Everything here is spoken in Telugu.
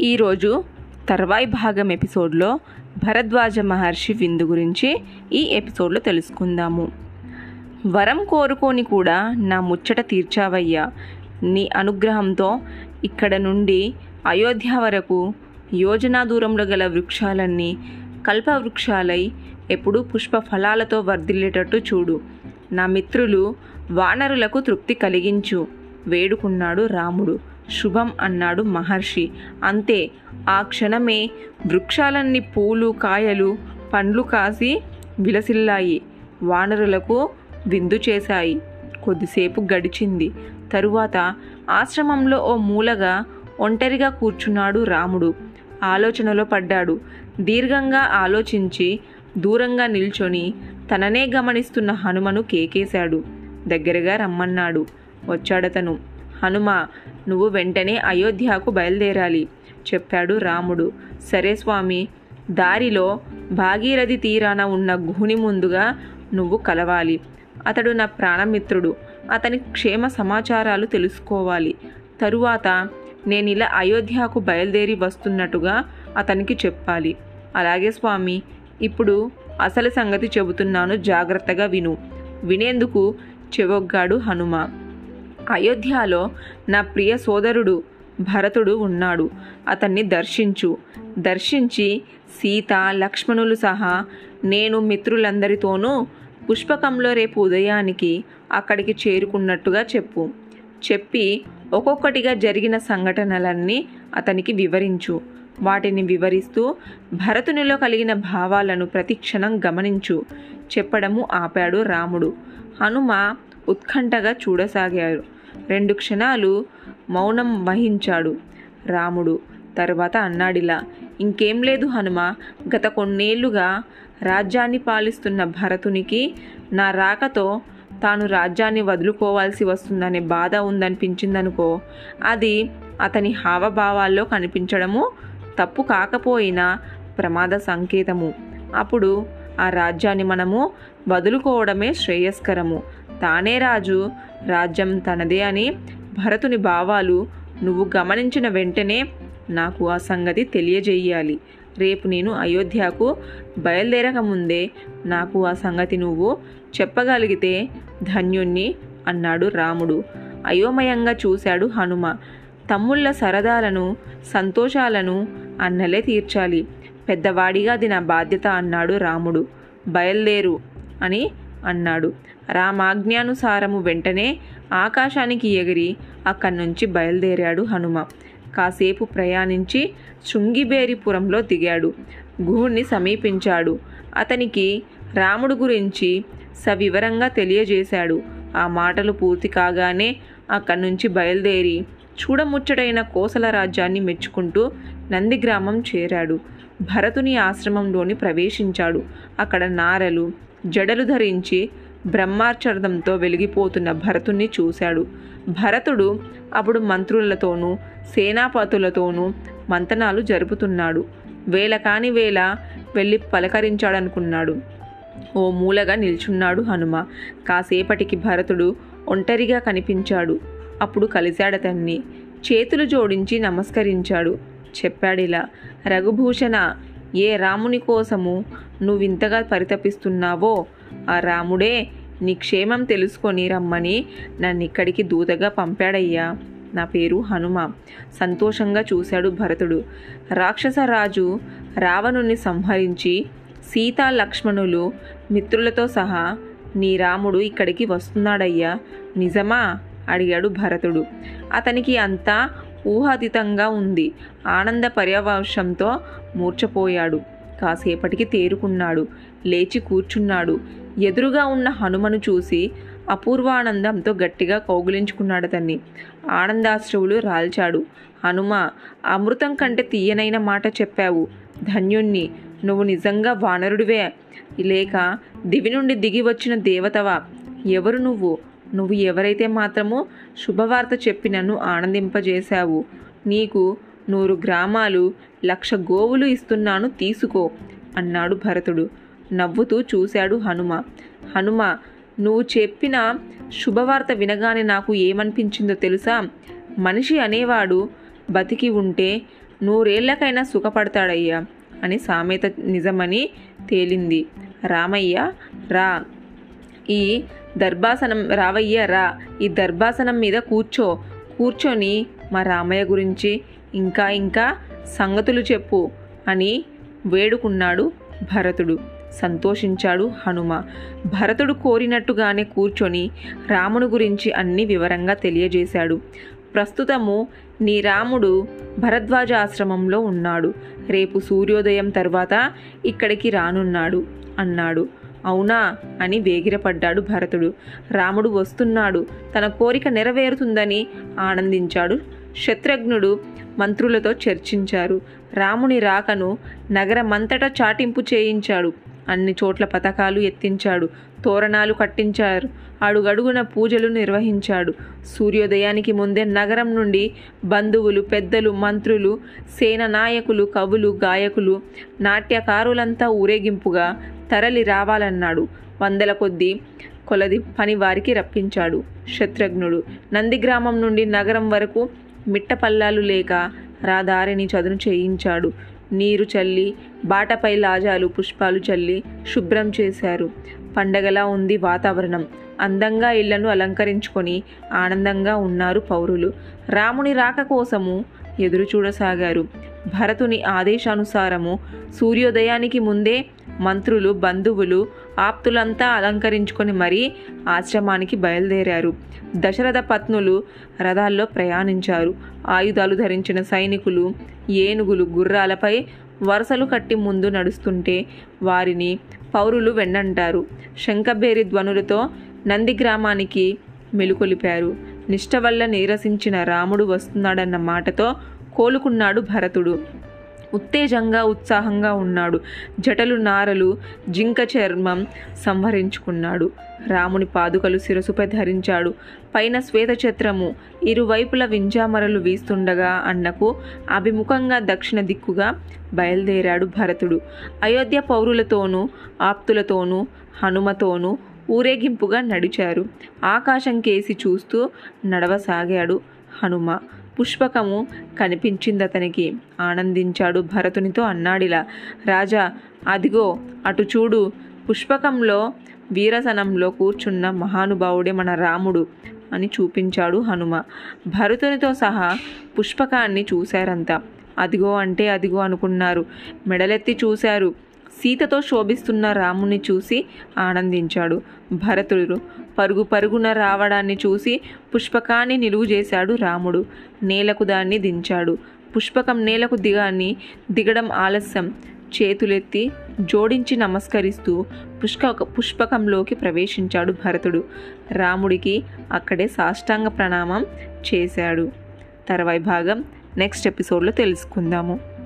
ఈరోజు తర్వాయి భాగం ఎపిసోడ్లో భరద్వాజ మహర్షి విందు గురించి ఈ ఎపిసోడ్లో తెలుసుకుందాము. వరం కోరుకొని కూడా నా ముచ్చట తీర్చావయ్యా. నీ అనుగ్రహంతో ఇక్కడ నుండి అయోధ్య వరకు యోజనా దూరంలో గల వృక్షాలన్నీ కల్పవృక్షాలై ఎప్పుడూ పుష్ప ఫలాలతో వర్ధిల్లేటట్టు చూడు. నా మిత్రులు వానరులకు తృప్తి కలిగించు వేడుకున్నాడు రాముడు. శుభం అన్నాడు మహర్షి. అంతే ఆ క్షణమే వృక్షాలన్నీ పూలు కాయలు పండ్లు కాసి విలసిల్లాయి. వానరులకు విందు చేశాయి. కొద్దిసేపు గడిచింది. తరువాత ఆశ్రమంలో ఓ మూలగా ఒంటరిగా కూర్చున్నాడు రాముడు. ఆలోచనలో పడ్డాడు. దీర్ఘంగా ఆలోచించి దూరంగా నిల్చొని తననే గమనిస్తున్న హనుమను కేకేశాడు. దగ్గరగా రమ్మన్నాడు. వచ్చాడతను. హనుమ నువ్వు వెంటనే అయోధ్యకు బయలుదేరాలి చెప్పాడు రాముడు. సరే స్వామి దారిలో భాగీరథి తీరాన ఉన్న గుహుని ముందుగా నువ్వు కలవాలి. అతడు నా ప్రాణమిత్రుడు అతని క్షేమ సమాచారాలు తెలుసుకోవాలి. తరువాత నేను ఇలా అయోధ్యకు బయలుదేరి వస్తున్నట్టుగా అతనికి చెప్పాలి. అలాగే స్వామి ఇప్పుడు అసలు సంగతి చెబుతున్నాను జాగ్రత్తగా విను. వినేందుకు చెవొగ్గాడు హనుమ. అయోధ్యలో నా ప్రియ సోదరుడు భరతుడు ఉన్నాడు. అతన్ని దర్శించు. దర్శించి సీత లక్ష్మణులు సహా నేను మిత్రులందరితోనూ పుష్పకంలో రేపు ఉదయానికి అక్కడికి చేరుకున్నట్టుగా చెప్పు. చెప్పి ఒక్కొక్కటిగా జరిగిన సంఘటనలన్నీ అతనికి వివరించు. వాటిని వివరిస్తూ భరతునిలో కలిగిన భావాలను ప్రతిక్షణం గమనించు. చెప్పడము ఆపాడు రాముడు. హనుమ ఉత్కంఠగా చూడసాగారు రెండు క్షణాలు మౌనం వహించాడు. రాముడు తర్వాత అన్నాడిలా ఇంకేం లేదు హనుమ గత కొన్నేళ్ళుగా రాజ్యాన్ని పాలిస్తున్న భరతునికి నా రాకతో తాను రాజ్యాన్ని వదులుకోవాల్సి వస్తుందనే బాధ ఉందనిపించిందనుకో అది అతని హావభావాల్లో కనిపించడము తప్పు కాకపోయినా ప్రమాద సంకేతము. అప్పుడు ఆ రాజ్యాన్ని మనము వదులుకోవడమే శ్రేయస్కరము. తానే రాజు. రాజ్యం తనదే అని భరతుని భావాలు నువ్వు గమనించిన వెంటనే నాకు ఆ సంగతి తెలియజేయాలి. రేపు నేను అయోధ్యకు బయలుదేరకముందే నాకు ఆ సంగతి నువ్వు చెప్పగలిగితే ధన్యుణ్ణి అన్నాడు రాముడు. అయోమయంగా చూశాడు హనుమ. తమ్ముళ్ళ సరదాలను సంతోషాలను అన్నలే తీర్చాలి. పెద్దవాడిగా అది నా బాధ్యత అన్నాడు రాముడు. బయలుదేరు అని అన్నాడు. రామాజ్ఞానుసారము వెంటనే ఆకాశానికి ఎగిరి అక్కడి నుంచి బయలుదేరాడు హనుమ. కాసేపు ప్రయాణించి శృంగిబేరిపురంలో దిగాడు. గుహుణ్ణి సమీపించాడు. అతనికి రాముడు గురించి సవివరంగా తెలియజేశాడు. ఆ మాటలు పూర్తి కాగానే అక్కడి నుంచి బయలుదేరి చూడముచ్చటైన కోసల రాజ్యాన్ని మెచ్చుకుంటూ నందిగ్రామం చేరాడు. భరతుని ఆశ్రమంలోని ప్రవేశించాడు. అక్కడ నారలు జడలు ధరించి బ్రహ్మాచర్దంతో వెలిగిపోతున్న భరతుణ్ణి చూశాడు. భరతుడు అప్పుడు మంత్రులతోనూ సేనాపతులతోనూ మంతనాలు జరుపుతున్నాడు. వేల కాని వేళ వెళ్ళి పలకరించాడనుకున్నాడు. ఓ మూలగా నిల్చున్నాడు హనుమ. కాసేపటికి భరతుడు ఒంటరిగా కనిపించాడు. అప్పుడు కలిశాడతన్ని చేతులు జోడించి నమస్కరించాడు. చెప్పాడిలా రఘుభూషణ ఏ రాముని కోసము నువ్వింతగా పరితపిస్తున్నావో ఆ రాముడే నీ క్షేమం తెలుసుకొని రమ్మని నన్ను ఇక్కడికి దూతగా పంపాడయ్యా. నా పేరు హనుమ. సంతోషంగా చూశాడు భరతుడు. రాక్షసరాజు రావణుని సంహరించి సీతా లక్ష్మణులు మిత్రులతో సహా నీ రాముడు ఇక్కడికి వస్తున్నాడయ్యా. నిజమా? అడిగాడు భరతుడు. అతనికి అంతా ఊహాతీతంగా ఉంది. ఆనంద పర్యవశంతో మూర్చపోయాడు కాసేపటికి తేరుకున్నాడు. లేచి కూర్చున్నాడు. ఎదురుగా ఉన్న హనుమను చూసి అపూర్వానందంతో గట్టిగా కౌగులించుకున్నాడతన్ని ఆనందాశ్రువులు రాల్చాడు. హనుమ అమృతం కంటే తీయనైన మాట చెప్పావు. ధన్యుణ్ణి నువ్వు నిజంగా వానరుడివే. లేక దివి నుండి దిగి వచ్చిన దేవతవా? ఎవరు నువ్వు? నువ్వు ఎవరైతే మాత్రమో శుభవార్త చెప్పి నన్ను ఆనందింపజేశావు. నీకు నూరు గ్రామాలు లక్ష గోవులు ఇస్తున్నాను తీసుకో అన్నాడు భరతుడు. నవ్వుతూ చూశాడు హనుమ. హనుమ నువ్వు చెప్పిన శుభవార్త వినగానే నాకు ఏమనిపించిందో తెలుసా? మనిషి అనేవాడు బతికి ఉంటే నూరేళ్ళకైనా సుఖపడతాడయ్యా అని సామెత నిజమని తేలింది. రామయ్య రా. ఈ దర్భాసనం రావయ్య రా. ఈ దర్భాసనం మీద కూర్చో. కూర్చొని మా రామయ్య గురించి ఇంకా ఇంకా సంగతులు చెప్పు అని వేడుకున్నాడు భరతుడు. సంతోషించాడు హనుమ. భరతుడు కోరినట్టుగానే కూర్చొని రాముని గురించి అన్ని వివరంగా తెలియజేశాడు. ప్రస్తుతము నీ రాముడు భరద్వాజ ఆశ్రమంలో ఉన్నాడు. రేపు సూర్యోదయం తర్వాత ఇక్కడికి రానున్నాడు అన్నాడు. అవునా అని వేగిరపడ్డాడు భరతుడు. రాముడు వస్తున్నాడు. తన కోరిక నెరవేరుతుందని ఆనందించాడు. శత్రుఘ్నుడు మంత్రులతో చర్చించారు. రాముని రాకను నగరమంతటా చాటింపు చేయించాడు. అన్ని చోట్ల పథకాలు ఎత్తించాడు. తోరణాలు కట్టించారు. అడుగడుగున పూజలు నిర్వహించాడు. సూర్యోదయానికి ముందే నగరం నుండి బంధువులు పెద్దలు మంత్రులు సేన నాయకులు కవులు గాయకులు నాట్యకారులంతా ఊరేగింపుగా తరలి రావాలన్నాడు. వందల కొద్దీ కొలది పని వారికి రప్పించాడు. శత్రుఘ్నుడు నందిగ్రామం నుండి నగరం వరకు మిట్టపల్లాలు లేక రాదారిని చదును చేయించాడు. నీరు చల్లి బాటపై లాజాలు పుష్పాలు చల్లి శుభ్రం చేశారు. పండగలా ఉంది వాతావరణం. అందంగా ఇళ్ళను అలంకరించుకొని ఆనందంగా ఉన్నారు పౌరులు. రాముని రాక కోసము ఎదురు చూడసాగారు భరతుని ఆదేశానుసారము సూర్యోదయానికి ముందే మంత్రులు బంధువులు ఆప్తులంతా అలంకరించుకొని మరీ ఆశ్రమానికి బయలుదేరారు. దశరథ పత్నులు రథాల్లో ప్రయాణించారు. ఆయుధాలు ధరించిన సైనికులు ఏనుగులు గుర్రాలపై వరుసలు కట్టి ముందు నడుస్తుంటే వారిని పౌరులు వెన్నంటారు. శంఖబేరి ధ్వనులతో నంది గ్రామానికి మెలుకొలిపారు. నిష్ట వల్ల నీరసించిన రాముడు వస్తున్నాడన్న మాటతో కోలుకున్నాడు భరతుడు. ఉత్తేజంగా ఉత్సాహంగా ఉన్నాడు. జటలు నారలు జింక చర్మం సంహరించుకున్నాడు. రాముని పాదుకలు శిరసుపై ధరించాడు. పైన శ్వేతఛత్రము ఇరువైపుల వింజామరలు వీస్తుండగా అన్నకు అభిముఖంగా దక్షిణ దిక్కుగా బయలుదేరాడు భరతుడు. అయోధ్య పౌరులతోనూ ఆప్తులతోనూ హనుమతోనూ ఊరేగింపుగా నడిచారు. ఆకాశం కేసి చూస్తూ నడవసాగాడు హనుమ. పుష్పకము కనిపించింది అతనికి ఆనందించాడు భరతునితో అన్నాడిలా రాజా అదిగో అటు చూడు. పుష్పకంలో వీరసనంలో కూర్చున్న మహానుభావుడే మన రాముడు అని చూపించాడు హనుమ. భరతునితో సహా పుష్పకాన్ని చూశారంతా. అదిగో అంటే అదిగో అనుకున్నారు. మెడలెత్తి చూశారు. సీతతో శోభిస్తున్న రాముని చూసి ఆనందించాడు. భరతుడు పరుగు పరుగున రావడాన్ని చూసి పుష్పకాన్ని నిలువు చేశాడు రాముడు. నేలకు దాన్ని దించాడు. పుష్పకం నేలకు దిగాన్ని దిగడం ఆలస్యం. చేతులెత్తి జోడించి నమస్కరిస్తూ పుష్క పుష్పకంలోకి ప్రవేశించాడు భరతుడు. రాముడికి అక్కడే సాష్టాంగ ప్రణామం చేశాడు. తర్వాయి భాగం నెక్స్ట్ ఎపిసోడ్లో తెలుసుకుందాము.